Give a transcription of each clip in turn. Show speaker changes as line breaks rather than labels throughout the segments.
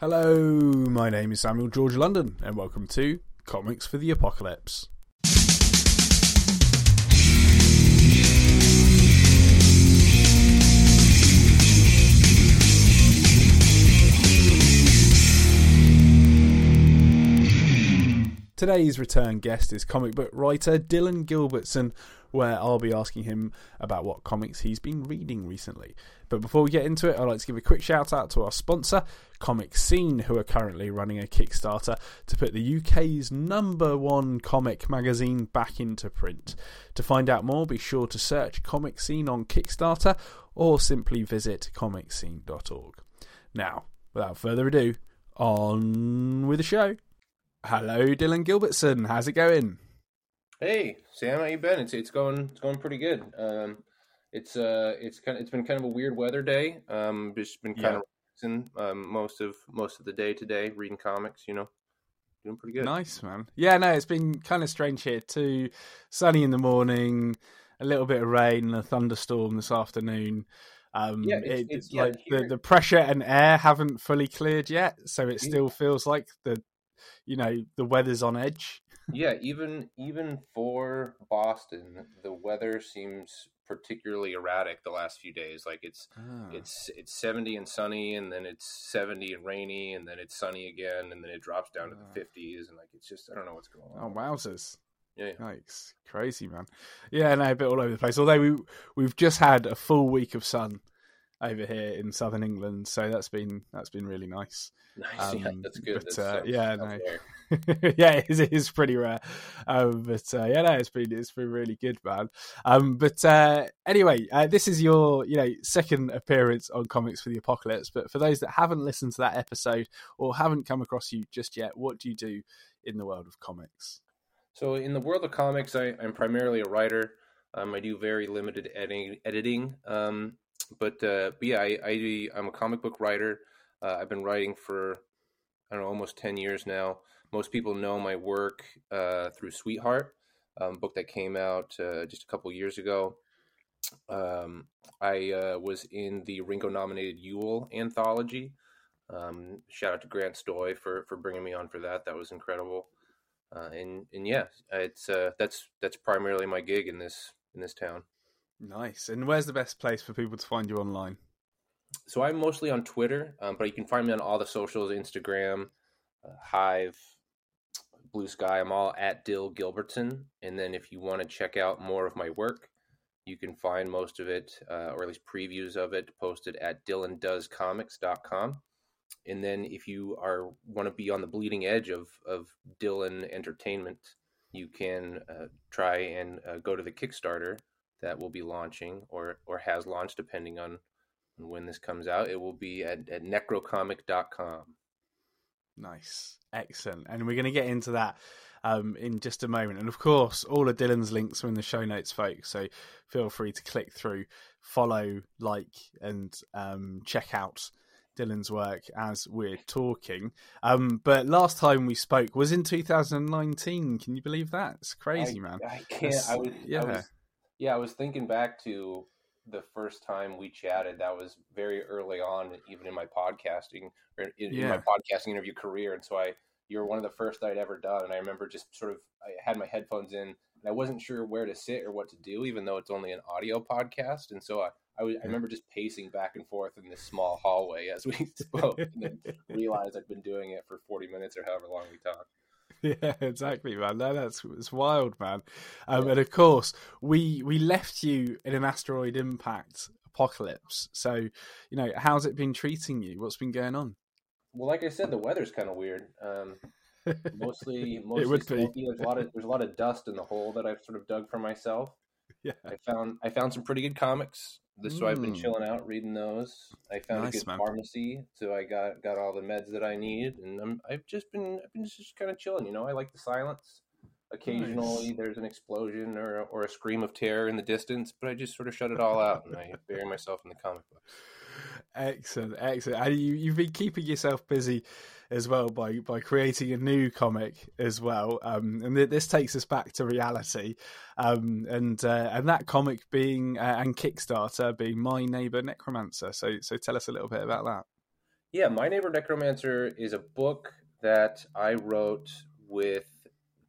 Hello, my name is Samuel George London, and welcome to Comics for the Apocalypse. Today's return guest is comic book writer Dillon Gilbertson, where I'll be asking him about what comics he's been reading recently. But before we get into it, I'd like to give a quick shout out to our sponsor, ComicScene, who are currently running a Kickstarter to put the UK's number one comic magazine back into print. To find out more, be sure to search ComicScene on Kickstarter or simply visit comicscene.org. Now, without further ado, on with the show. Hello, Dillon Gilbertson. How's it going?
Hey, Sam, how you been? It's it's going it's going pretty good. Um, it's uh it's kind of, it's been kind of a weird weather day. Um, just been kind yeah. of um, most of most of the day today, reading comics. You know, doing pretty good.
Nice man. Yeah, no, it's been kind of strange here too. Sunny in the morning, a little bit of rain, and a thunderstorm this afternoon. Um, yeah, it's, it, it's like yeah, the, the pressure and air haven't fully cleared yet, so it still feels like the you know the weather's on edge.
Yeah, even even for Boston, the weather seems particularly erratic the last few days. Like it's ah. it's it's seventy and sunny, and then it's seventy and rainy, and then it's sunny again, and then it drops down to the ah. fifties, and like it's just I don't know what's going on.
Oh wowzers!
Yeah,
Yikes. crazy man. Yeah, no, a bit all over the place. Although we we've just had a full week of sun over here in southern England, so that's been that's been really nice.
Nice, um, yeah, that's good.
But,
that's,
uh, yeah, no, yeah, it is, it is, pretty rare. Um, but uh, yeah, no, it's been it's been really good, man. Um, but uh, anyway, uh, this is your you know second appearance on Comics for the Apocalypse. But for those that haven't listened to that episode or haven't come across you just yet, what do you do in the world of comics?
So in the world of comics, I, am primarily a writer. Um, I do very limited editing. editing. But uh, but yeah, I, I I'm a comic book writer. Uh, I've been writing for I don't know almost ten years now. Most people know my work uh, through Sweetheart, um, book that came out uh, just a couple years ago. Um, I uh, was in the Ringo nominated Yule anthology. Um, shout out to Grant Stoy for for bringing me on for that. That was incredible. Uh, and and yeah, it's that's that's primarily my gig in this in this town.
Nice. And where's the best place for people to find you online?
So I'm mostly on Twitter, um, but you can find me on all the socials: Instagram, uh, Hive, Bluesky. I'm all at Dill Gilbertson. And then if you want to check out more of my work, you can find most of it, uh, or at least previews of it, posted at DillonDoesComics.com. And then if you are want to be on the bleeding edge of of Dillon Entertainment, you can uh, try and uh, go to the Kickstarter that will be launching or or has launched depending on, on when this comes out. It will be at, at necrocomic.com.
Nice. Excellent. And we're going to get into that um, in just a moment. And of course, all of Dillon's links are in the show notes, folks. So feel free to click through, follow, like, and um, check out Dillon's work as we're talking. Um, but last time we spoke was in 2019. Can you believe that? It's crazy,
I,
man.
I can't. I was, yeah. I was yeah, I was thinking back to the first time we chatted. That was very early on, even in my podcasting or in, yeah. in my podcasting interview career. And so I, you were one of the first I'd ever done. And I remember just sort of, I had my headphones in and I wasn't sure where to sit or what to do, even though it's only an audio podcast. And so I, I, was, I remember just pacing back and forth in this small hallway as we spoke, and then realized I'd been doing it for 40 minutes or however long we talked.
Yeah, exactly, man. No, that's it's wild, man. Um, and of course, we we left you in an asteroid impact apocalypse. So, you know, how's it been treating you? What's been going on?
Well, like I said, the weather's kind of weird. Um, mostly, mostly smoky. There's a lot of there's a lot of dust in the hole that I've sort of dug for myself.
Yeah,
I found I found some pretty good comics this, so I've been mm. chilling out reading those. I found nice, a good man. pharmacy, so I got got all the meds that I need, and I'm I've just been I've been just kind of chilling. You know, I like the silence. Occasionally, nice. there's an explosion or or a scream of terror in the distance, but I just sort of shut it all out, and I bury myself in the comic books.
Excellent, excellent. And you, you've been keeping yourself busy as well by by creating a new comic as well. Um, and th- this takes us back to reality, um, and uh, and that comic being uh, and Kickstarter being my neighbor necromancer. So so tell us a little bit about that.
Yeah, My Neighbor Necromancer is a book that I wrote with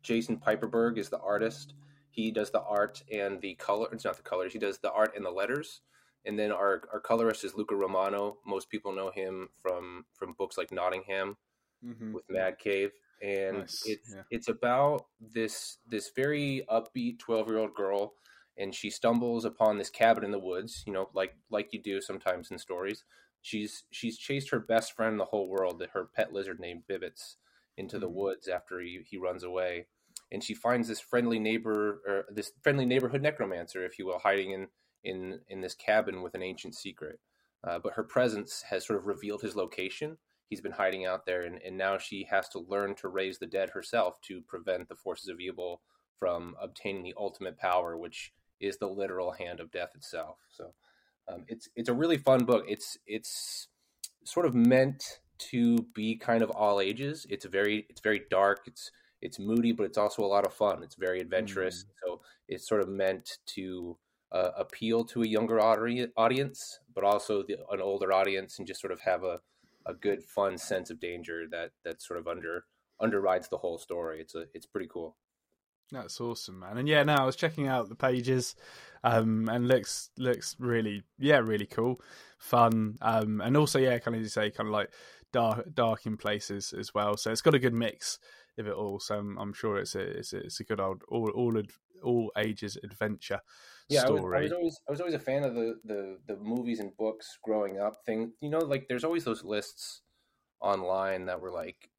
Jason Piperberg is the artist. He does the art and the color. It's not the colors. He does the art and the letters. And then our, our colorist is Luca Romano. Most people know him from from books like Nottingham mm-hmm. with Mad Cave. And nice. it's yeah. it's about this this very upbeat twelve year old girl, and she stumbles upon this cabin in the woods. You know, like like you do sometimes in stories. She's she's chased her best friend in the whole world, her pet lizard named Bibbits, into mm-hmm. the woods after he, he runs away and she finds this friendly neighbor or this friendly neighborhood necromancer if you will hiding in in in this cabin with an ancient secret uh, but her presence has sort of revealed his location he's been hiding out there and, and now she has to learn to raise the dead herself to prevent the forces of evil from obtaining the ultimate power which is the literal hand of death itself so um, it's it's a really fun book it's it's sort of meant to be kind of all ages it's very it's very dark it's it's moody, but it's also a lot of fun. It's very adventurous. Mm. So it's sort of meant to uh, appeal to a younger audience, but also the, an older audience, and just sort of have a, a good, fun sense of danger that that sort of under underrides the whole story. It's a it's pretty cool.
That's awesome, man. And yeah, now I was checking out the pages, um, and looks looks really yeah really cool, fun, um, and also yeah, kind of you say kind of like dark dark in places as well. So it's got a good mix of it all. So I'm, I'm sure it's a, it's a, it's a good old all all all ages adventure
yeah,
story.
I was, I was, always I was always a fan of the, the the movies and books growing up. Thing you know, like there's always those lists online that were like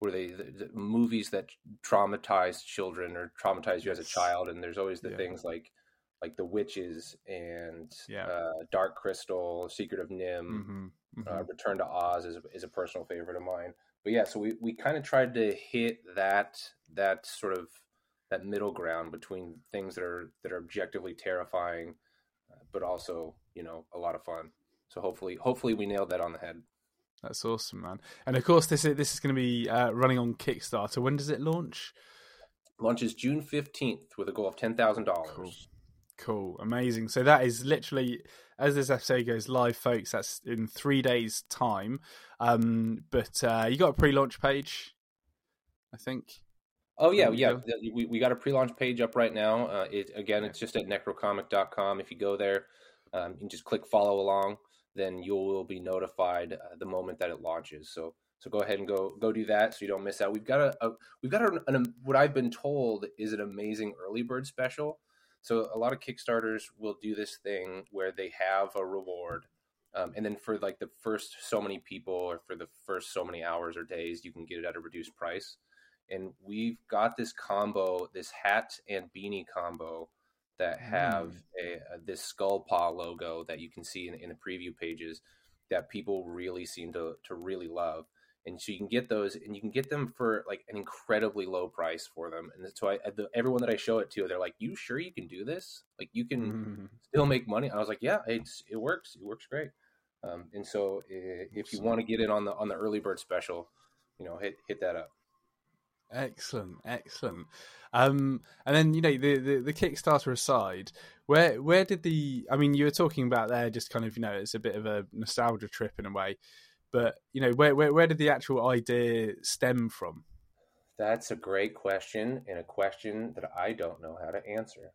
were they the, the movies that traumatized children or traumatized you as a child, and there's always the yeah. things like like the witches and yeah. uh, Dark Crystal, Secret of NIMH mm-hmm, uh, mm-hmm. Uh, Return to Oz is is a personal favorite of mine but yeah, so we, we kind of tried to hit that that sort of that middle ground between things that are that are objectively terrifying, uh, but also you know a lot of fun. So hopefully hopefully we nailed that on the head.
That's awesome, man. And of course, this is this is going to be uh, running on Kickstarter. When does it launch?
Launches June fifteenth with a goal of ten thousand dollars.
Cool, amazing. So that is literally as this episode goes live, folks. That's in three days' time. Um, but uh, you got a pre-launch page, I think.
Oh yeah, yeah. We, we got a pre-launch page up right now. Uh, it again, it's just at necrocomic.com. If you go there, um, and just click follow along, then you will be notified uh, the moment that it launches. So so go ahead and go go do that so you don't miss out. We've got a, a we've got a, an, what I've been told is an amazing early bird special so a lot of Kickstarters will do this thing where they have a reward, um, and then for like the first so many people or for the first so many hours or days, you can get it at a reduced price. And we've got this combo, this hat and beanie combo that have mm. a, this skull paw logo that you can see in, in the preview pages that people really seem to to really love. And so you can get those and you can get them for like an incredibly low price for them. And so i the, everyone that i show it to they're like you sure you can do this? Like you can mm-hmm. still make money? I was like yeah it's it works it works great. Um, and so if you want to get in on the on the early bird special you know hit hit that up
excellent excellent um, and then you know the, the, the kickstarter aside where where did the i mean you were talking about there just kind of you know it's a bit of a nostalgia trip in a way but you know, where where where did the actual idea stem from?
That's a great question, and a question that I don't know how to answer.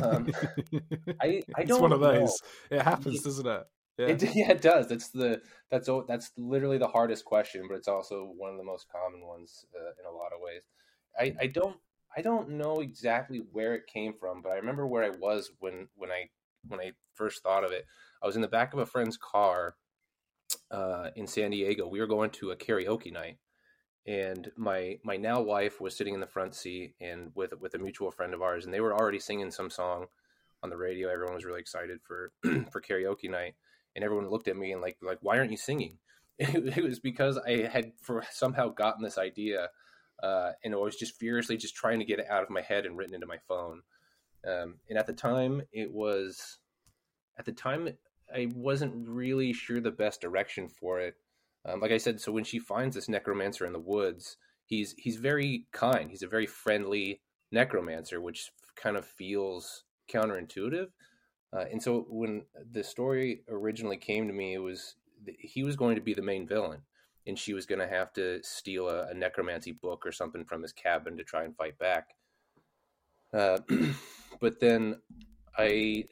Um, I I don't. It's
one of
those.
Know. It happens, doesn't it?
Yeah. it? yeah, it does. That's the that's that's literally the hardest question, but it's also one of the most common ones uh, in a lot of ways. I I don't I don't know exactly where it came from, but I remember where I was when when I when I first thought of it. I was in the back of a friend's car uh, in San Diego. We were going to a karaoke night, and my my now wife was sitting in the front seat and with with a mutual friend of ours, and they were already singing some song on the radio. Everyone was really excited for for karaoke night, and everyone looked at me and like like why aren't you singing? It, it was because I had for somehow gotten this idea, uh, and I was just furiously just trying to get it out of my head and written into my phone. Um, and at the time, it was at the time I wasn't really sure the best direction for it. Um, like I said, so when she finds this necromancer in the woods, he's he's very kind. He's a very friendly necromancer, which kind of feels counterintuitive. Uh, and so when the story originally came to me, it was he was going to be the main villain, and she was going to have to steal a, a, necromancy book or something from his cabin to try and fight back. Uh, but then I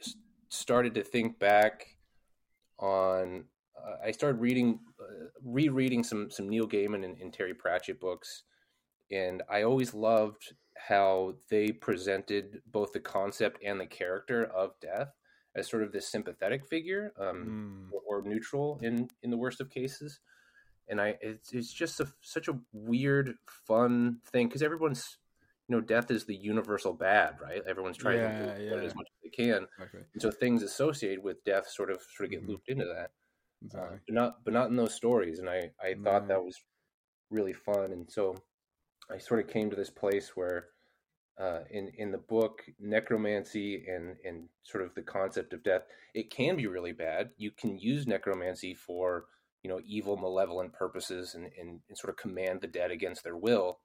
started to think back on. Uh, I started reading, uh, rereading some some Neil Gaiman and, and Terry Pratchett books, and I always loved how they presented both the concept and the character of death as sort of this sympathetic figure um, mm. or, or, neutral in in the worst of cases and i it's, it's just a, such a weird fun thing because everyone's you know death is the universal bad right everyone's trying yeah, to yeah. as much as they can okay. and so things associated with death sort of sort of get mm-hmm. looped into that exactly. uh, but not but not in those stories and i i no. thought that was really fun and so i sort of came to this place where uh, in in the book necromancy and and sort of the concept of death it can be really bad you can use necromancy for you know evil malevolent purposes and, and, and sort of command the dead against their will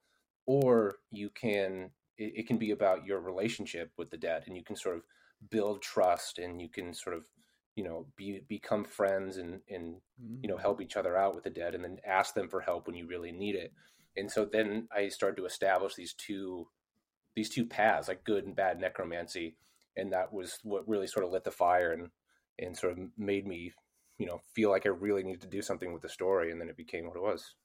or you can it, it, can be about your relationship with the dead and you can sort of build trust and you can sort of you know be become friends and and you know help mm. each other out with the dead and then ask them for help when you really need it and so then i started to establish these two these two paths, like good and bad necromancy, and that was what really sort of lit the fire and and sort of made me, you know, feel like I really needed to do something with the story, and then it became what it was.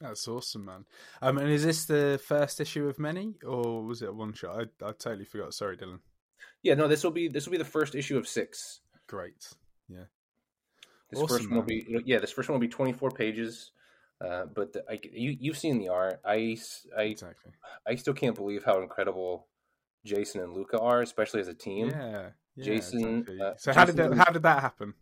That's awesome, man. Um, and is this the first issue of many, or was it a one shot? I, I totally forgot. Sorry, Dillon.
Yeah, no, this will be this will be the first issue of six.
Great. Yeah.
This awesome, first one will be yeah. This first one will be twenty four pages. Uh, but the, I, you you've seen the art. I, I exactly. I still can't believe how incredible Jason and Luca are, especially as a team.
Yeah,
yeah Jason.
Exactly. Uh, so how did that how did that happen?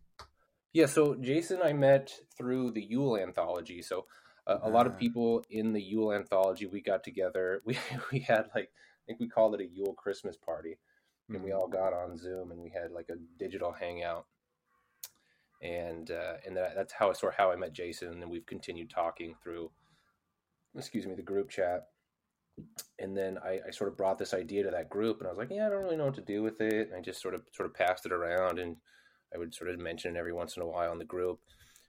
Yeah, so Jason I met through the Yule anthology. So uh, a lot of people in the Yule anthology we got together. We we had like I think we called it a Yule Christmas party, and mm-hmm. we all got on Zoom and we had like a digital hangout and uh, and that, that's how sort of how I met Jason, and then we've continued talking through, excuse me, the group chat. And then I, I, sort of brought this idea to that group, and I was like, "Yeah, I don't really know what to do with it." And I just sort of sort of passed it around, and I would sort of mention it every once in a while in the group,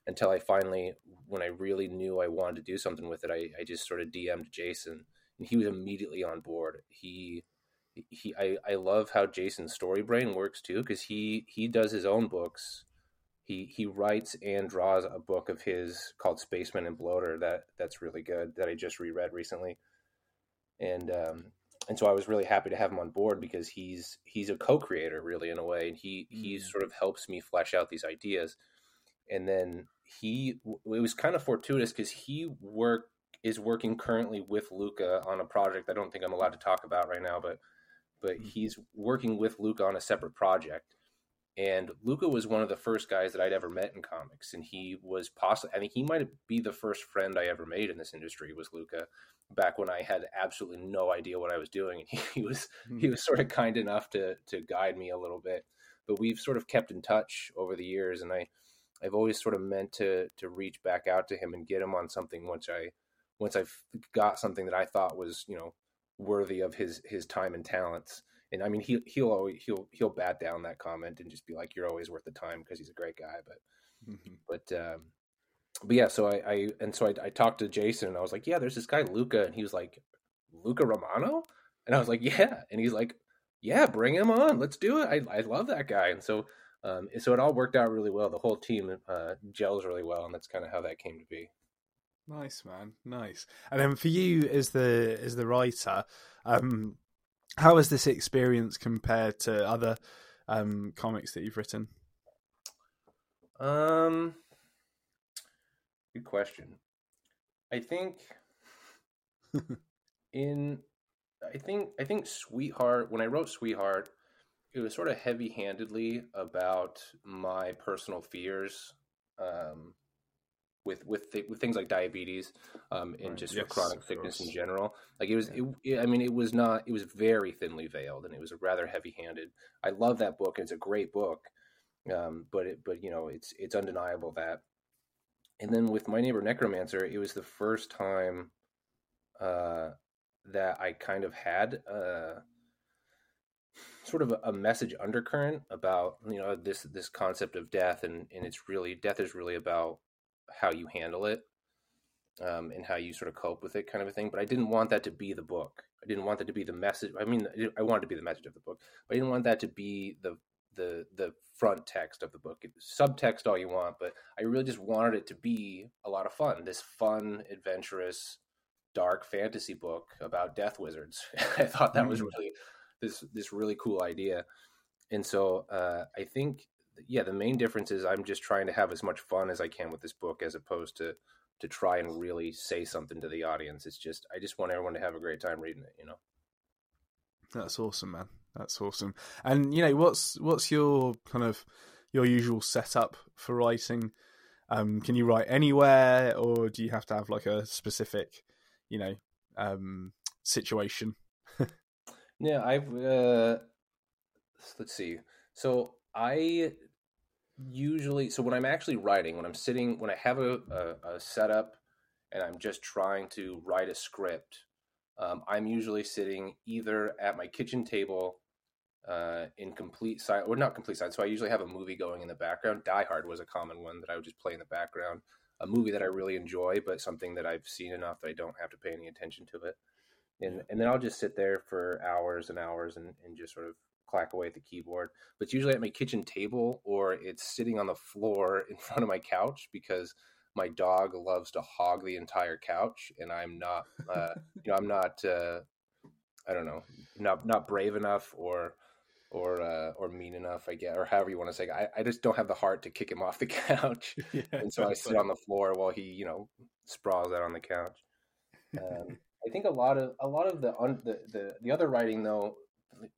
until I finally, when I really knew I wanted to do something with it, I, I just sort of DM'd Jason, and he was immediately on board. He he I, I love how Jason's story brain works too, because he he does his own books he he writes and draws a book of his called Spaceman and Bloater that that's really good that I just reread recently, and um, and so I was really happy to have him on board because he's he's a co-creator really in a way, and he mm-hmm. he sort of helps me flesh out these ideas, and then he it was kind of fortuitous because he work is working currently with Luca on a project I don't think I'm allowed to talk about right now, but but mm-hmm. he's working with Luca on a separate project and Luca was one of the first guys that I'd ever met in comics, and he was possibly, I think he might be the first friend I ever made in this industry was Luca, back when I had absolutely no idea what I was doing, and he, he was he hmm. was sort of kind enough to to guide me a little bit. But we've sort of kept in touch over the years, and I I've always sort of meant to to reach back out to him and get him on something once I once I've got something that I thought was you know worthy of his his time and talents and I mean he he'll always he'll he'll bat down that comment and just be like you're always worth the time because he's a great guy but mm-hmm. but um but yeah so I, I and so I, I, talked to Jason and I was like yeah there's this guy Luca and he was like Luca Romano? And I was like yeah. And he's like yeah bring him on let's do it. I, I love that guy. And so um so it all worked out really well. The whole team uh gels really well and that's kind of how that came to be.
Nice man. Nice. And then for you as the as the writer um how has this experience compared to other um, comics that you've written?
Um, good question. I think in I think I think Sweetheart when I wrote Sweetheart, it was sort of heavy-handedly about my personal fears um, with with th- with things like diabetes um, and right. just yes, chronic sickness in general. Like it was, yeah. it, I mean, it was not. It was very thinly veiled, and it was rather heavy-handed. I love that book. and It's a great book, um, but it, but you know, it's it's undeniable that. And then with my neighbor Necromancer, it was the first time uh, that I kind of had. Uh, sort of a message undercurrent about you know this this concept of death and and it's really death is really about how you handle it um, and how you sort of cope with it kind of a thing but i didn't want that to be the book. I didn't want that to be the message i mean i wanted to be the message of the book but i didn't want that to be the the the front text of the book. Subtext all you want but i really just wanted it to be a lot of fun this fun adventurous dark fantasy book about death wizards. I thought that was really this this really cool idea. And so uh, I think, yeah, the main difference is I'm just trying to have as much fun as I can with this book, as opposed to to try and really say something to the audience. It's just I just want everyone to have a great time reading it. You know.
That's awesome, man. That's awesome. And you know, what's what's your kind of your usual setup for writing? Um, can you write anywhere, or do you have to have like a specific, you know, um, situation?
Yeah, I've uh, let's see. So I usually so when I'm actually writing, when I'm sitting, when I have a, a, a setup and I'm just trying to write a script, um, I'm usually sitting either at my kitchen table uh, in complete silence, or not complete silence. So I usually have a movie going in the background. Die Hard was a common one that I would just play in the background. A movie that I really enjoy, but something that I've seen enough that I don't have to pay any attention to it and and then I'll just sit there for hours and hours and, and just sort of clack away at the keyboard. But it's usually at my kitchen table or it's sitting on the floor in front of my couch because my dog loves to hog the entire couch, and I'm not, uh, you know, I'm not, uh, I don't know, not not brave enough or or uh, or mean enough, I guess, or however you want to say. It. I, I just don't have the heart to kick him off the couch, yeah, and so I sit on the floor while he, you know, sprawls out on the couch. Um, I think a lot of a lot of the the, the the other writing though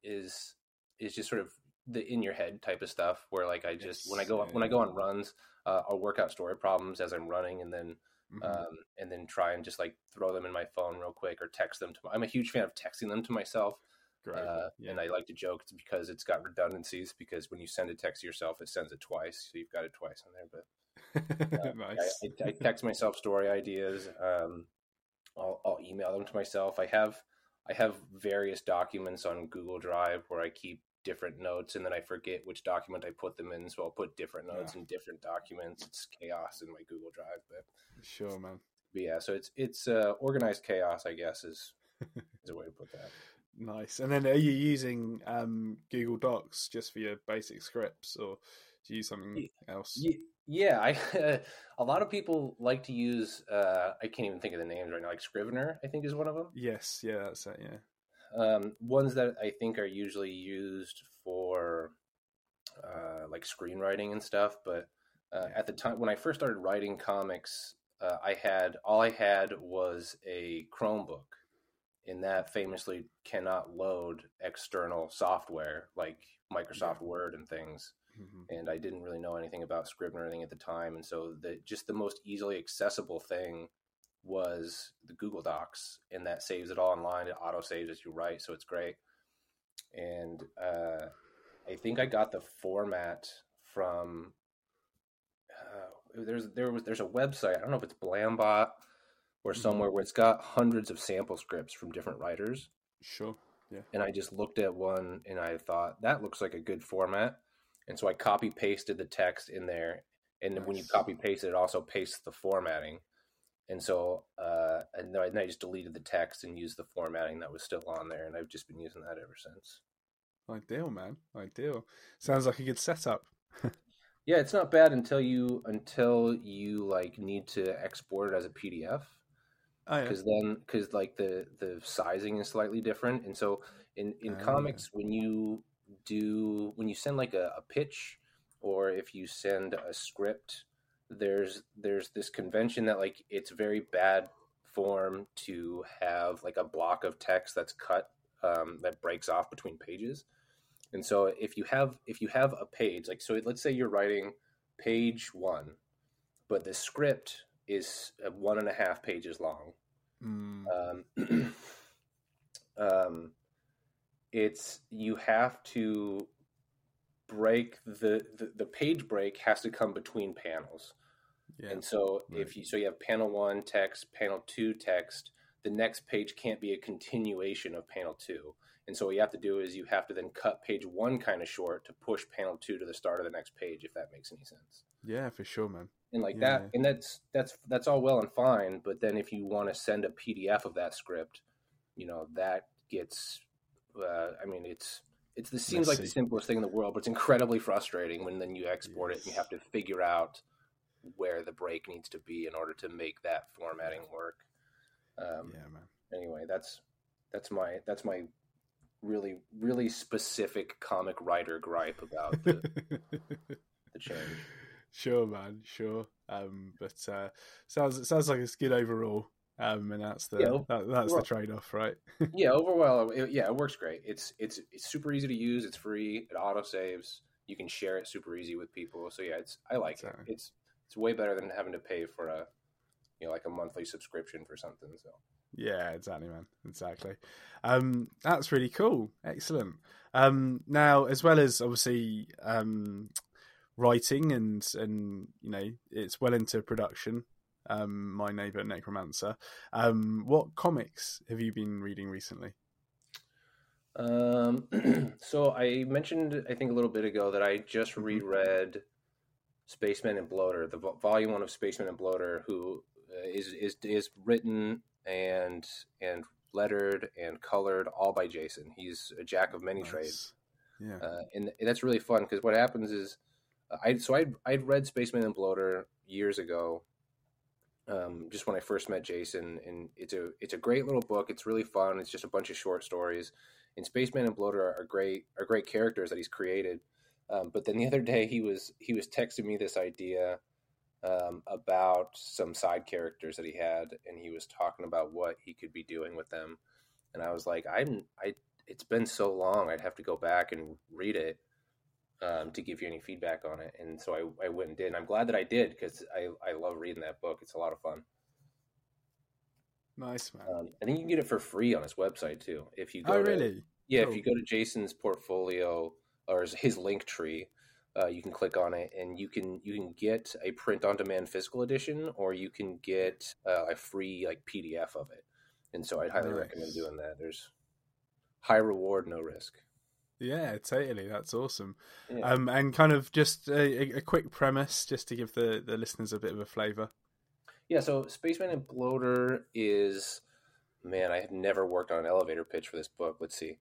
is is just sort of the in your head type of stuff where like I just yes, when I go yeah. when I go on runs, uh, I'll work out story problems as I'm running and then mm-hmm. um, and then try and just like throw them in my phone real quick or text them to. My, I'm a huge fan of texting them to myself. Uh, yeah. And I like to joke it's because it's got redundancies because when you send a text to yourself, it sends it twice, so you've got it twice on there. But uh, nice. I, I, I, text myself story ideas. Um, I'll, I'll email them to myself. I have I have various documents on Google Drive where I keep different notes and then I forget which document I put them in. So I'll put different notes yeah. in different documents. It's chaos in my Google Drive, but
sure, man.
But yeah, so it's it's uh, organized chaos, I guess, is is a way to put that.
Nice. And then are you using um, Google Docs just for your basic scripts, or do you use something else?
Yeah, I a lot of people like to use. Uh, I can't even think of the names right now. Like Scrivener, I think is one of them.
Yes, yeah, that's it. Yeah,
um, ones that I think are usually used for uh, like screenwriting and stuff. But uh, at the time when I first started writing comics, uh, I had all I had was a Chromebook, and that famously cannot load external software like Microsoft yeah. Word and things mm-hmm. and I didn't really know anything about Scrivener or anything at the time, and so the just the most easily accessible thing was the Google Docs, and that saves it all online. It auto saves as you write, so it's great. And uh, I think I got the format from uh, there's there was there's a website. I don't know if it's Blambot or mm-hmm. somewhere where it's got hundreds of sample scripts from different writers.
Sure. Yeah.
And I just looked at one and I thought that looks like a good format. And so I copy pasted the text in there. And nice. when you copy paste it, it also pastes the formatting. And so, uh, and then I just deleted the text and used the formatting that was still on there. And I've just been using that ever since.
Ideal, man. Ideal. Sounds like a good setup.
yeah, it's not bad until you until you like need to export it as a PDF. Because oh, yeah. then, because like the the sizing is slightly different, and so in in oh, comics, yeah. when you do when you send like a, a pitch or if you send a script there's there's this convention that like it's very bad form to have like a block of text that's cut um, that breaks off between pages and so if you have if you have a page like so let's say you're writing page one but the script is one and a half pages long mm. um, um, it's you have to break the, the, the page break has to come between panels. Yeah. And so right. if you so you have panel one text, panel two text, the next page can't be a continuation of panel two. And so what you have to do is you have to then cut page one kind of short to push panel two to the start of the next page, if that makes any sense.
Yeah, for sure, man.
And like
Yeah.
that, and that's that's that's all well and fine. But then if you want to send a PDF of that script, you know that gets. Uh, I mean, it's it's this seems like the simplest thing in the world, but it's incredibly frustrating when then you export it and you have to figure out where the break needs to be in order to make that formatting work. Um,
Yeah, man.
anyway, that's that's my that's my really really specific comic writer gripe about the, the change.
Sure, man. Sure. Um, but uh, sounds sounds like it's good overall. Um, and that's the
Yeah,
that, that's the trade off, right?
yeah, overall, it, yeah, it works great. It's it's it's super easy to use. It's free. It auto saves. You can share it super easy with people. So yeah, it's I like
Exactly.
it. It's it's way better than having to pay for a you know like a monthly subscription for something. So
Yeah, exactly, man. Exactly. Um, that's really cool. Excellent. Um, now, as well as obviously um, writing and and you know it's well into production. Um, my neighbor Necromancer. Um, what comics have you been reading recently?
Um, so I mentioned, I think a little bit ago that I just
Mhm.
reread Spaceman and Bloater, the vo- volume one of Spaceman and Bloater, who uh, is is is written and and lettered and colored all by Jason. He's a jack of many trades,
Yeah.
uh, and, that's really fun because what happens is, uh, I so I I'd read Spaceman and Bloater years ago. Um, just when I first met Jason, and it's a it's a great little book. It's really fun. It's just a bunch of short stories and Spaceman and Bloater are great are great characters that he's created. Um, but then the other day he was he was texting me this idea um, about some side characters that he had, and he was talking about what he could be doing with them. And I was like, I'm I. It's been so long. I'd have to go back and read it um, to give you any feedback on it. And so I, I went and did. And I'm glad that I did because I, I love reading that book. It's a lot of fun.
Nice man.
Um, I think you can get it for free on his website too. If you go
oh
to,
really?
Yeah,
Cool.
if you go to Jason's portfolio or his- his link tree, uh, you can click on it and you can you can get a print on demand physical edition or you can get uh, a free like PDF of it. And so I'd highly recommend doing that. There's high reward, no risk.
Yeah, totally. That's awesome.
Yeah.
Um, and kind of just a, a- quick premise, just to give the, the listeners a bit of a flavour.
Yeah, so Spaceman and Bloater is man, I have never worked on an elevator pitch for this book. Let's see.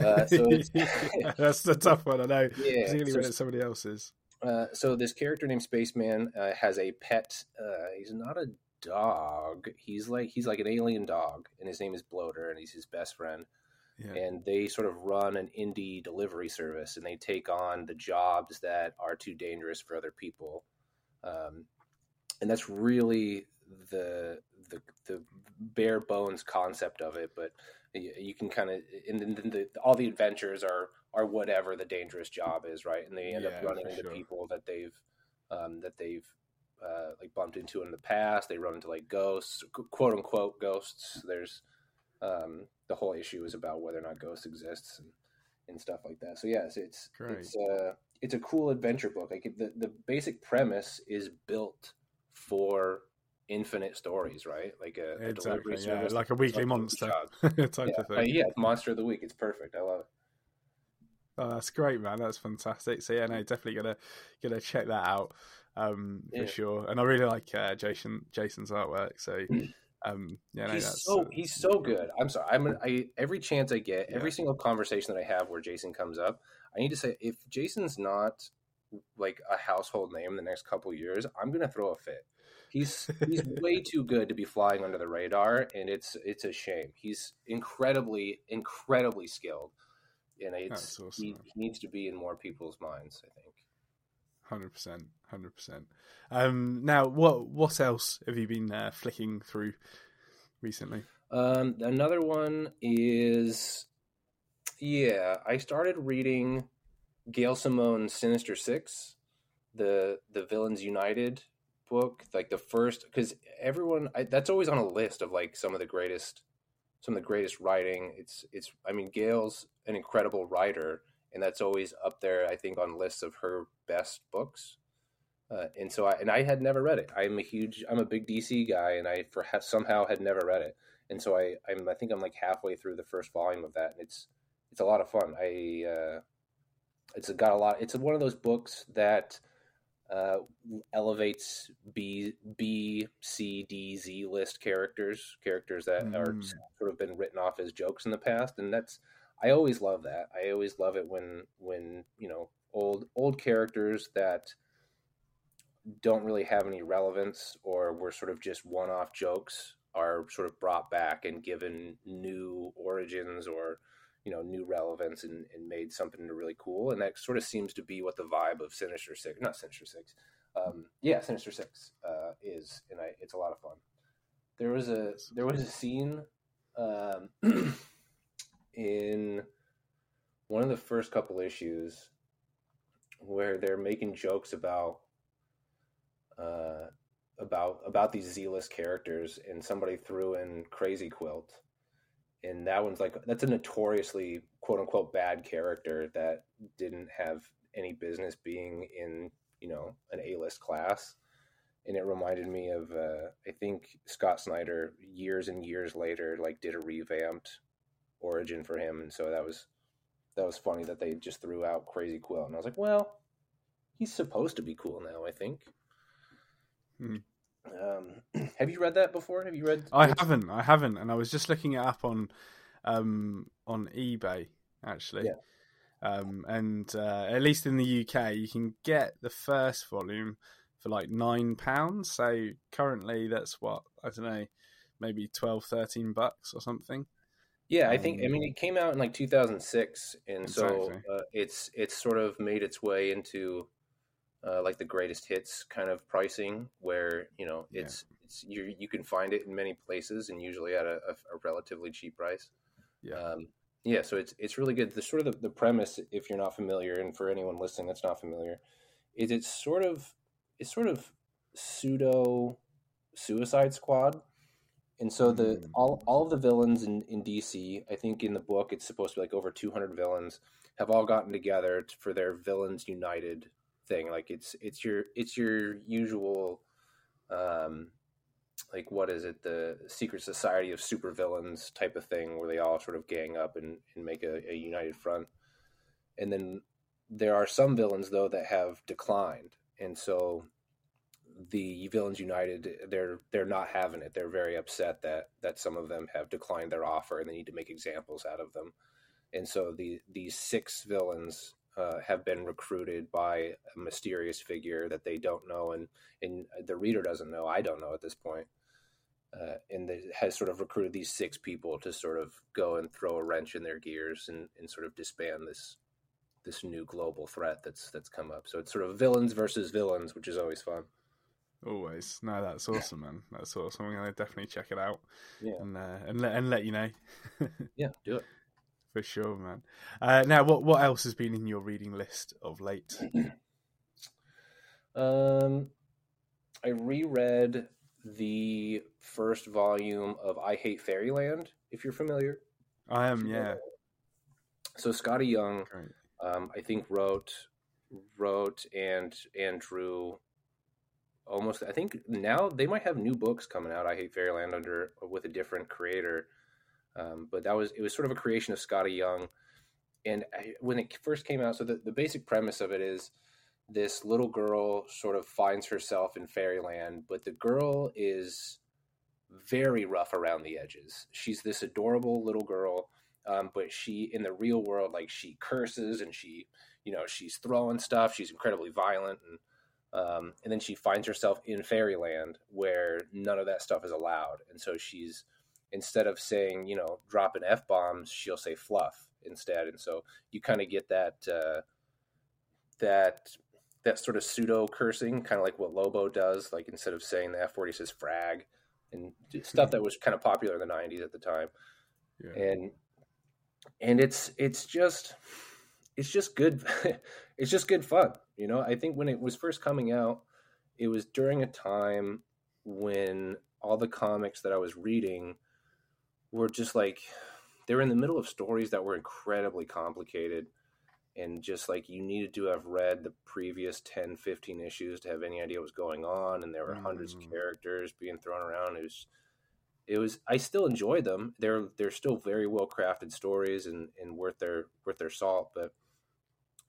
Uh, so
That's the tough one, I know.
yeah,
Particularly
so
when it's somebody else's.
Uh, so this character named Spaceman uh, has a pet. Uh, he's not a dog. He's like he's like an alien dog, and his name is Bloater, and he's his best friend.
Yeah.
And they sort of run an indie delivery service, and they take on the jobs that are too dangerous for other people. Um, and that's really the the the bare bones concept of it. But you, you can kind of and then the, all the adventures are are whatever the dangerous job is, right? And they end
Yeah,
up running into
sure.
people that they've um, that they've uh, like bumped into in the past. They run into like ghosts, quote unquote ghosts. There's um, the whole issue is about whether or not ghosts exists and, and stuff like that. So yes, it's
Great.
it's uh, it's a cool adventure book. Like the the basic premise is built for infinite stories, right? Like a, a
Exactly.
delivery
Yeah,
service,
like a weekly monster type
Yeah,
of
uh,
thing.
yeah, monster of the week. It's perfect. I love it.
Oh, that's great, man. That's fantastic. So yeah, no, definitely gonna gonna check that out um, for
Yeah.
sure. And I really like uh, Jason Jason's artwork. So um, yeah, no,
he's so
uh,
he's so good. I'm sorry. I'm gonna- I every chance I get, every single conversation that I have where Jason comes up, I need to say if Jason's not like a household name in the next couple years, I'm gonna throw a fit. He's he's way too good to be flying under the radar, and it's it's a shame. He's incredibly incredibly skilled, and it's
awesome,
he, he needs to be in more people's minds. I think.
Hundred percent, hundred percent. Um, now, what what else have you been uh, flicking through recently?
Um, another one is, yeah, I started reading Gail Simone's Sinister Six, the the Villains United book, like the first, because everyone I, that's always on a list of like some of the greatest, some of the greatest writing. It's it's I mean Gail's an incredible writer, and that's always up there. I think on lists of her best books. Uh, and so I and I had never read it. I'm a huge, I'm a big DC guy, and I for somehow had never read it. And so I, I'm, I think I'm like halfway through the first volume of that, and it's, it's a lot of fun. I, uh, it's got a lot. It's one of those books that uh, elevates B, B, C, D, Z list characters, characters that mm. are sort of been written off as jokes in the past, and that's I always love that. I always love it when when you know old old characters that don't really have any relevance or were sort of just one off jokes are sort of brought back and given new origins or you know new relevance and, and made something really cool and that sort of seems to be what the vibe of sinister six not sinister six um, yeah sinister six uh, is and I, it's a lot of fun. There was a there was a scene um, in one of the first couple issues where they're making jokes about uh, about about these Z-list characters, and somebody threw in Crazy Quilt, and that one's like that's a notoriously quote unquote bad character that didn't have any business being in you know an A-list class, and it reminded me of uh, I think Scott Snyder years and years later like did a revamped origin for him, and so that was that was funny that they just threw out Crazy Quilt, and I was like, well, he's supposed to be cool now, I think. Hmm. Um, have you read that before? Have you read?
I haven't. I haven't, and I was just looking it up on um, on eBay actually. Yeah. Um, and uh, at least in the UK, you can get the first volume for like nine pounds. So currently, that's what I don't know, maybe 12, 13 bucks or something.
Yeah, I think. I mean, um, it came out in like 2006, and exactly. so uh, it's it's sort of made its way into uh, like the greatest hits kind of pricing, where you know it's yeah. it's you you can find it in many places and usually at a, a, relatively cheap price. Yeah. Um, yeah, so it's it's really good. The sort of the, the premise, if you're not familiar, and for anyone listening that's not familiar, is it's sort of it's sort of pseudo Suicide Squad and so the mm. all all of the villains in, in DC, I think in the book it's supposed to be like over 200 villains, have all gotten together for their villains united thing. Like it's it's your it's your usual, um, like what is it the secret society of supervillains type of thing where they all sort of gang up and, and make a, a united front. And then there are some villains though that have declined, and so the Villains United they're they're not having it. They're very upset that that some of them have declined their offer and they need to make examples out of them. And so the these six villains uh, have been recruited by a mysterious figure that they don't know and and the reader doesn't know. I don't know at this point. Uh, and has sort of recruited these six people to sort of go and throw a wrench in their gears and, and sort of disband this this new global threat that's that's come up. So it's sort of villains versus villains, which is always fun.
Always. No, that's awesome, man. That's awesome. I'm gonna definitely check it out. Yeah. And uh, and let and let you know.
yeah, do it.
For sure, man. Uh, now, what what else has been in your reading list of late?
um, I reread the first volume of I Hate Fairyland. If you're familiar,
I am. Yeah.
So Skottie Young, um, I think wrote wrote and and drew almost I think now they might have new books coming out. I Hate Fairyland under with a different creator, um, but that was it was sort of a creation of Skottie Young. And I, when it first came out, so the, the basic premise of it is this little girl sort of finds herself in fairyland, but the girl is very rough around the edges. She's this adorable little girl, um, but she in the real world, like she curses and she, you know, she's throwing stuff. She's incredibly violent and um, and then she finds herself in fairyland where none of that stuff is allowed. And so she's, instead of saying, you know, dropping F bombs, she'll say fluff instead. And so you kind of get that, uh, that, that sort of pseudo cursing, kind of like what Lobo does. Like instead of saying the F word, he says frag and stuff that was kind of popular in the 90s at the time. Yeah. And, and it's, it's just, it's just good. it's just good fun. You know, I think when it was first coming out, it was during a time when all the comics that I was reading were just like they were in the middle of stories that were incredibly complicated and just like you needed to have read the previous 10 15 issues to have any idea what was going on and there were hundreds of
Mm.
characters being thrown around it was it was i still enjoy them they're they're still very well crafted stories and and worth their worth their salt but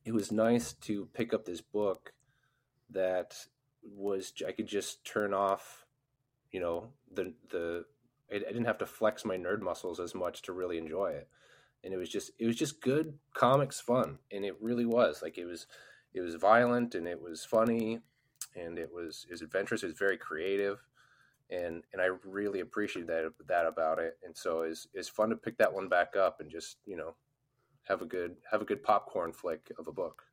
it was nice to pick up this book that was i could just turn off you know the the I, I didn't have to flex my nerd muscles as much to really enjoy it. And it was just it was just good comics fun. And it really was. Like it was it was violent and it was funny and it was it was adventurous. It was very creative. And and I really appreciated that that about it. And so it's it's fun to pick that one back up and just you know have a good have a good popcorn flick of a book.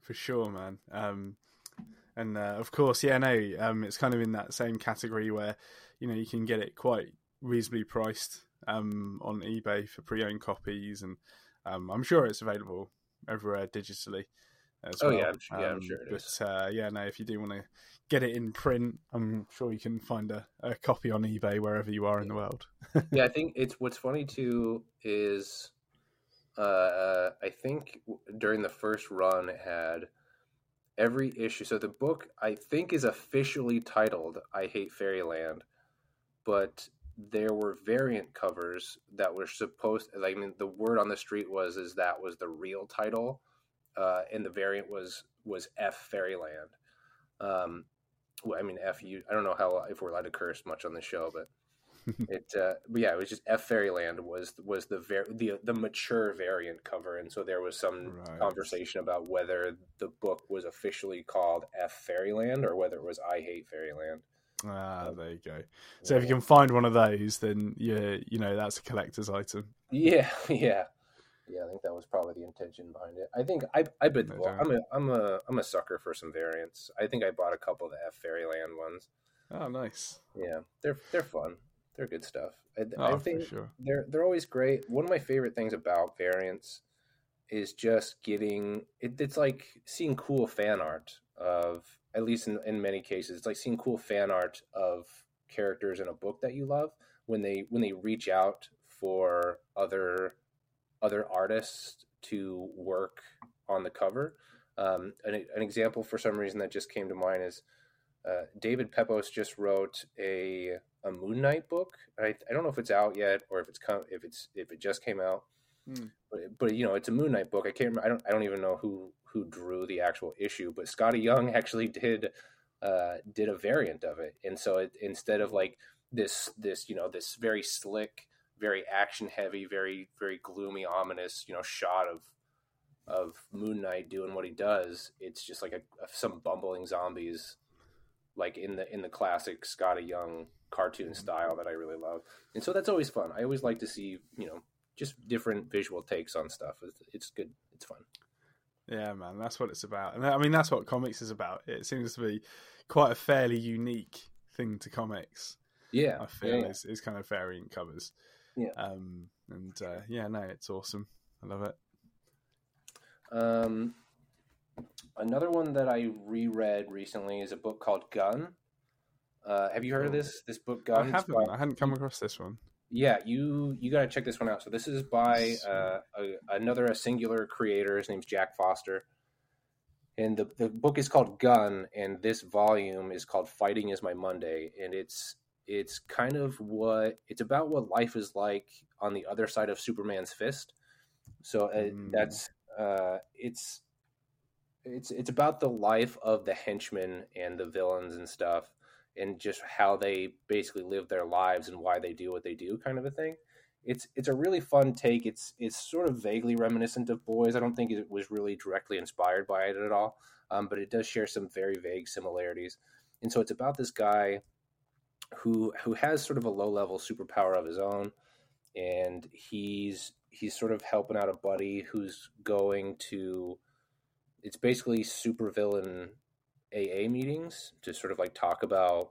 For sure, man. Um, and uh, of course, yeah, no, um, it's kind of in that same category where you know you can get it quite reasonably priced um, on eBay for pre-owned copies, and um, I'm sure it's available everywhere digitally as
Oh,
well.
yeah, I'm su- yeah, I'm
Um,
sure it
but
is.
uh, yeah, no, if you do want to get it in print, I'm sure you can find a, a copy on eBay wherever you are in the world.
yeah, I think it's what's funny too is uh, I think during the first run it had every issue. So the book I think is officially titled "I Hate Fairyland," but there were variant covers that were supposed. I mean, the word on the street was is that was the real title, uh, and the variant was was F Fairyland. Um, well, I mean, F you. I don't know how if we're allowed to curse much on the show, but it uh, but yeah it was just f fairyland was was the ver- the the mature variant cover and so there was some
Right.
conversation about whether the book was officially called f fairyland or whether it was i hate fairyland
Ah, there you go. So if you can find one of those, then yeah, you know that's a collector's item.
yeah yeah yeah i think that was probably the intention behind it i think i i bit the
No
bullet. i'm a i'm a i'm a sucker for some variants i think i bought a couple of the f fairyland ones
Oh, nice.
yeah they're they're fun they're good stuff i,
Oh,
I
for
think
sure.
they're they're always great. One of my favorite things about variants is just getting it, it's like seeing cool fan art of at least in, in many cases it's like seeing cool fan art of characters in a book that you love when they when they reach out for other other artists to work on the cover um, an, an example for some reason that just came to mind is uh, David Pepose just wrote a a Moon Knight book. I, I don't know if it's out yet or if it's come if it's if it just came out.
Hmm.
But, but you know, it's a Moon Knight book. I can't. Remember, I don't. I don't even know who who drew the actual issue. But Skottie Young actually did uh, did a variant of it, and so it, instead of like this this you know this very slick, very action heavy, very very gloomy, ominous you know shot of of Moon Knight doing what he does, it's just like a, some bumbling zombies, like in the in the classic Skottie Young cartoon style that I really love. And so that's always fun. I always like to see you know just different visual takes on stuff. It's, it's good. It's fun.
Yeah, man, that's what it's about. And I mean, that's what comics is about. It seems to be quite a fairly unique thing to comics.
Yeah,
I feel
yeah,
is, is kind of variant covers.
Yeah.
Um, and uh, yeah, no, it's awesome. I love it.
Um, another one that I reread recently is a book called Gun. Uh, have you heard of this? This book Gun.
I haven't.
by-
I hadn't come across this one.
Yeah, you you got to check this one out. So this is by uh, a, another a singular creator. His name's Jack Foster, and the the book is called Gun, and this volume is called Fighting Is My Monday, and it's it's kind of what it's about what life is like on the other side of Superman's fist. So uh,
Mm.
that's uh, it's it's it's about the life of the henchmen and the villains and stuff and just how they basically live their lives and why they do what they do kind of a thing. It's it's a really fun take. It's it's sort of vaguely reminiscent of boys. I don't think it was really directly inspired by it at all um, but it does share some very vague similarities. And so it's about this guy who who has sort of a low level superpower of his own and he's he's sort of helping out a buddy who's going to it's basically supervillain AA meetings to sort of like talk about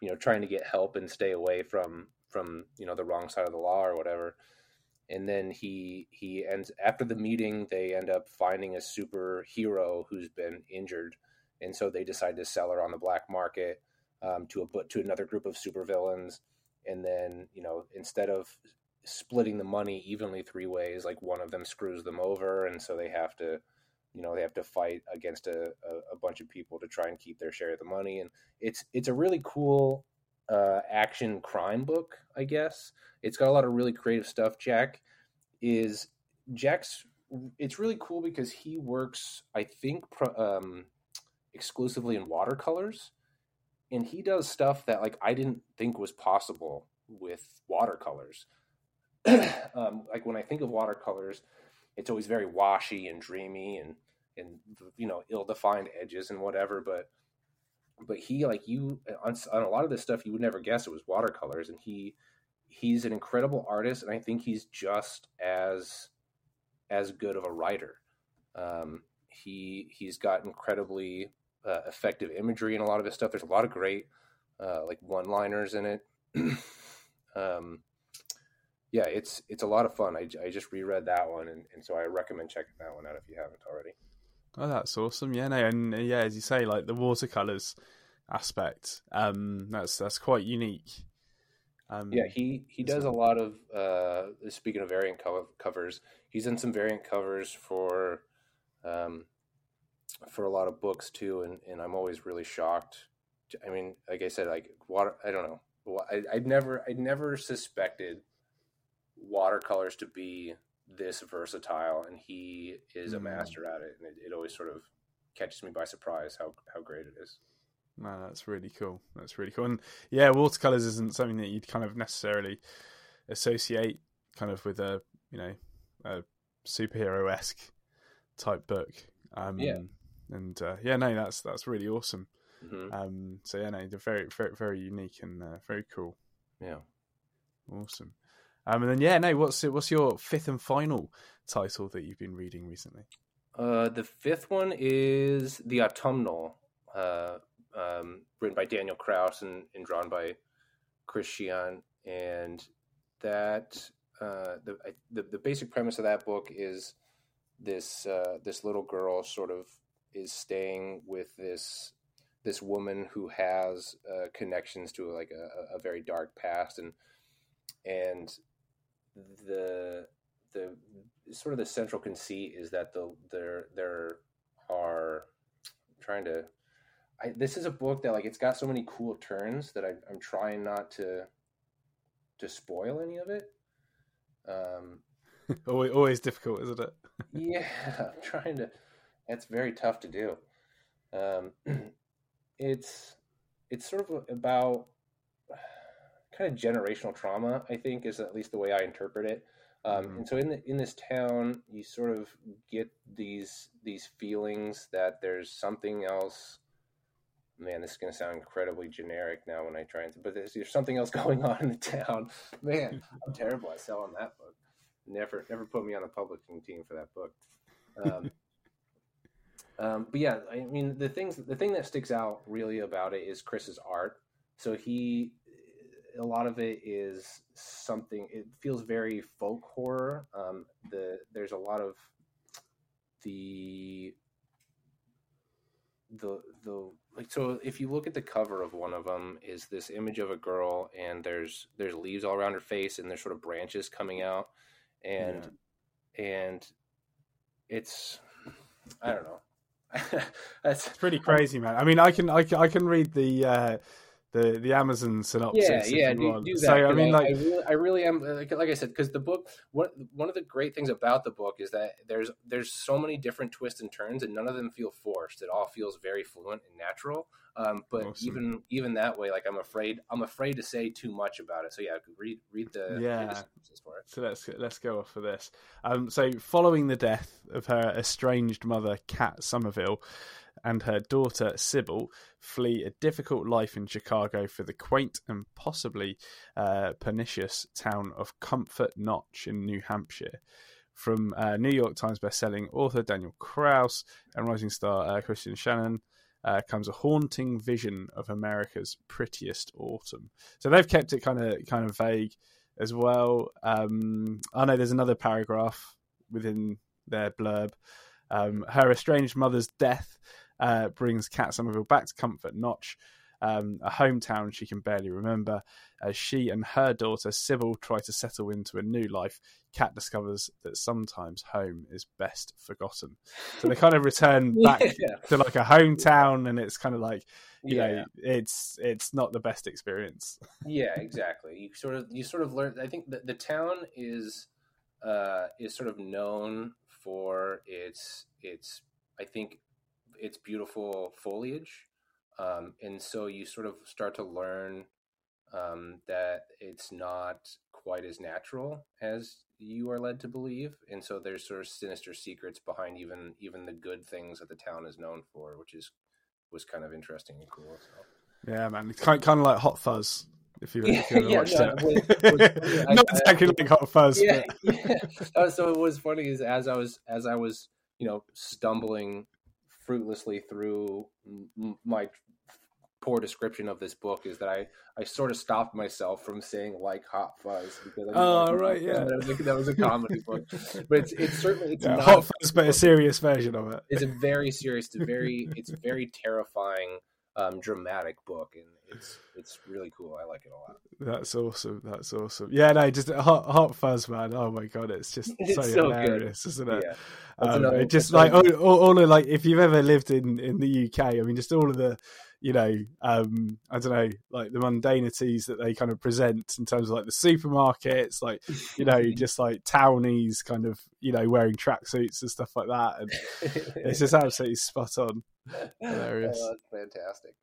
you know trying to get help and stay away from from you know the wrong side of the law or whatever. And then he he ends after the meeting they end up finding a superhero who's been injured. And so they decide to sell her on the black market um, to a to another group of supervillains. And then you know instead of splitting the money evenly three ways. Like one of them screws them over, and so they have to, you know, they have to fight against a, a, bunch of people to try and keep their share of the money. And it's it's a really cool uh, action crime book, I guess. It's got a lot of really creative stuff. Jack is Jack's. It's really cool because he works, I think, um, exclusively in watercolors, and he does stuff that like I didn't think was possible with watercolors. um, like when I think of watercolors, it's always very washy and dreamy and and you know ill-defined edges and whatever. But but he like you on, on a lot of this stuff you would never guess it was watercolors, and he he's an incredible artist, and I think he's just as as good of a writer. Um, he he's got incredibly uh, effective imagery in a lot of his stuff. There's a lot of great uh, like one-liners in it. um, yeah, it's it's a lot of fun. I, I just reread that one, and, and so I recommend checking that one out if you haven't already.
Oh, that's awesome. Yeah, no, and uh, yeah, as you say, like the watercolors aspect, um, that's that's quite unique.
Um, yeah, he he does a lot of. Uh, speaking of variant co- covers, he's in some variant covers for, um, for a lot of books too, and and I'm always really shocked. I mean, like I said, like water. I don't know. I, I'd never, I'd never suspected watercolors to be this versatile, and he is a mm. master at it. And it, it, always sort of catches me by surprise how how great it is.
Man, that's really cool. That's really cool. And yeah, watercolors isn't something that you'd kind of necessarily associate kind of with a you know a superhero esque type book. Um,
yeah.
And uh, yeah, no, that's that's really awesome. Mm-hmm. Um, so yeah, no, they're very very very unique and uh, very cool.
Yeah.
Awesome. Um, and then yeah, no, what's what's your fifth and final title that you've been reading recently?
Uh, the fifth one is the Autumnal, uh, um, written by Daniel Kraus and, and drawn by Chris Shehan, and that uh, the, the, the basic premise of that book is this uh, this little girl sort of is staying with this this woman who has uh, connections to like a, a, very dark past and and the the sort of the central conceit is that the there there are I'm trying to I, this is a book that like it's got so many cool turns that I, I'm trying not to to spoil any of it. Um,
always, always difficult, isn't it?
yeah, I'm trying to. That's very tough to do. Um, it's it's sort of about kind of generational trauma. I think is at least the way I interpret it. Um, mm-hmm. And so in the, in this town, you sort of get these these feelings that there's something else. Man, this is going to sound incredibly generic now when I try and. But there's, there's something else going on in the town. Man, I'm terrible at selling that book. Never never put me on a publishing team for that book. Um, um, but yeah, I mean the things the thing that sticks out really about it is Chris's art. So he a lot of it is something. It feels very folk horror. Um, the there's a lot of the the the like so if you look at the cover of one of them is this image of a girl and there's there's leaves all around her face and there's sort of branches coming out and yeah. and it's I don't know.
That's it's pretty crazy, man. I mean, I can I can, I can read the uh, the the Amazon synopsis.
Yeah, yeah, do, do, that. So I mean, I, like, I really, I really am like, like I said, because the book, what one of the great things about the book is that there's there's so many different twists and turns, and none of them feel forced. It all feels very fluent and natural. Um, but awesome. even even that way, like I'm afraid I'm afraid to say too much about it. So yeah, read read the
yeah. Read the so let's let's go off for this. Um, so following the death of her estranged mother, Kat Somerville and her daughter Sybil flee a difficult life in Chicago for the quaint and possibly uh, pernicious town of Comfort Notch in New Hampshire. From uh, New York Times bestselling author Daniel Kraus and rising star uh, Christian Shannon. Uh, comes a haunting vision of America's prettiest autumn. So they've kept it kind of kind of vague as well. Um, I know there's another paragraph within their blurb. Um, her estranged mother's death uh, brings Kat Somerville back to Comfort Notch, um, a hometown she can barely remember. As she and her daughter Sybil try to settle into a new life, Kat discovers that sometimes home is best forgotten. So they kind of return back
Yeah.
to like a hometown, and it's kind of like you
Yeah.
know, it's it's not the best experience.
yeah exactly you sort of you sort of learn i think that the town is uh is sort of known for its its i think its beautiful foliage um and so you sort of start to learn um that it's not quite as natural as you are led to believe and so there's sort of sinister secrets behind even even the good things that the town is known for which is was kind of interesting and cool so
Yeah, man, it's kind kind of like Hot Fuzz. If you've, if you've ever
Yeah,
watched
no,
it,
it was- it was- I-
not
I-
exactly like Hot Fuzz.
yeah,
but-
yeah. Uh, so what was funny is as I was as I was you know stumbling fruitlessly through m- my poor description of this book is that I I sort of stopped myself from saying like Hot Fuzz because I
Oh, right, yeah.
that was, a, that was a comedy book, but it's it's certainly it's
Yeah,
not
Hot Fuzz, but a serious version of it.
it's a very serious, it's a very it's a very terrifying, um, dramatic book, and it's it's really cool. I like it a lot.
That's awesome. That's awesome. Yeah, no, just Hot Hot Fuzz, man. Oh my god, it's just
It's
so,
so good.
hilarious, isn't it?
Yeah,
Um,
another-
just like all, all, all of like if you've ever lived in in the UK, I mean, just all of the you know, um, I don't know, like the mundanities that they kind of present in terms of like the supermarkets, like you know, just like townies, kind of you know, wearing tracksuits and stuff like that, and it's just absolutely spot on. hilarious.
Oh, that's fantastic.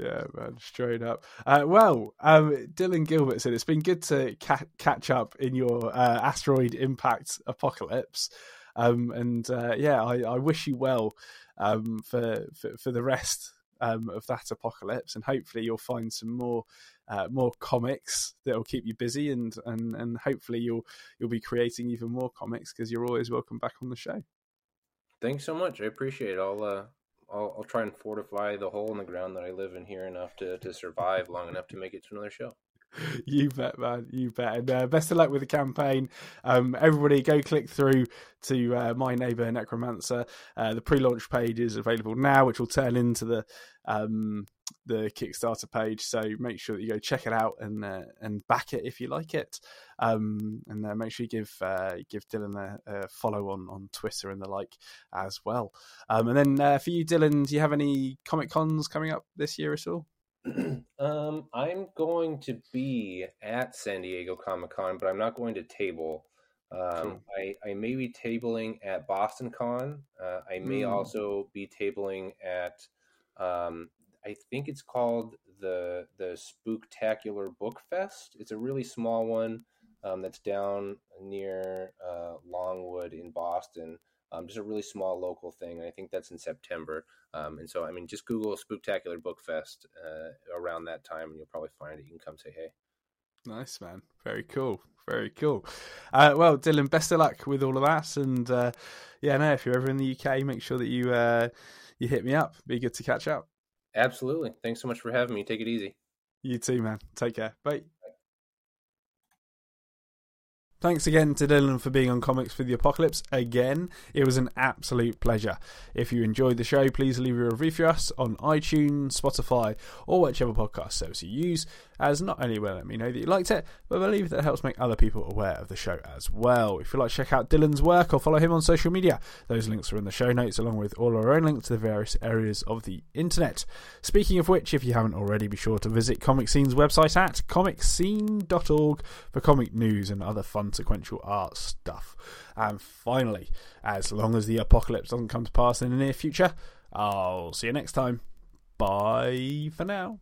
Yeah, man, straight up. Uh, well, um, Dillon Gilbertson it's been good to ca- catch up in your uh, asteroid impact apocalypse. Um, and uh, yeah, I, I wish you well um, for, for for the rest um, of that apocalypse, and hopefully you'll find some more uh, more comics that will keep you busy, and, and and hopefully you'll you'll be creating even more comics because you're always welcome back on the show.
Thanks so much. I appreciate it. I'll uh, I'll, I'll try and fortify the hole in the ground that I live in here enough to, to survive long enough to make it to another show.
You bet, man. You bet. And uh, best of luck with the campaign. Um, everybody, go click through to uh, my neighbor Necromancer. Uh, the pre-launch page is available now, which will turn into the um, the Kickstarter page. So make sure that you go check it out and uh, and back it if you like it. Um, and uh, make sure you give uh, give Dillon a, a follow on on Twitter and the like as well. Um, and then for you, Dillon, do you have any comic cons coming up this year at all?
um, I'm going to be at San Diego Comic Con, but I'm not going to table. Um,
Cool.
I, I may be tabling at Boston Con. Uh, I may
Mm.
also be tabling at, um, I think it's called the the Spooktacular Book Fest. It's a really small one um, that's down near uh, Longwood in Boston. Um, just a really small local thing, and I think that's in September. Um, and so, I mean, just Google Spooktacular Book Fest uh, around that time, and you'll probably find it. You can come say hey.
Nice man, very cool, very cool. Uh, well, Dillon, best of luck with all of that, and uh, yeah, no, if you're ever in the UK, make sure that you uh, you hit me up. Be good to catch up.
Absolutely. Thanks so much for having me. Take it easy.
You too, man. Take care. Bye. Thanks again to Dillon for being on Comics for the Apocalypse again. It was an absolute pleasure. If you enjoyed the show, please leave a review for us on iTunes, Spotify, or whichever podcast service you use, as not only will let me know that you liked it, but I believe that it helps make other people aware of the show as well. If you'd like to check out Dillon's work or follow him on social media, those links are in the show notes, along with all our own links to the various areas of the internet. Speaking of which, if you haven't already, be sure to visit ComicScene's website at comicscene.org for comic news and other fun sequential art stuff. And finally, as long as the apocalypse doesn't come to pass in the near future, I'll see you next time. Bye for now.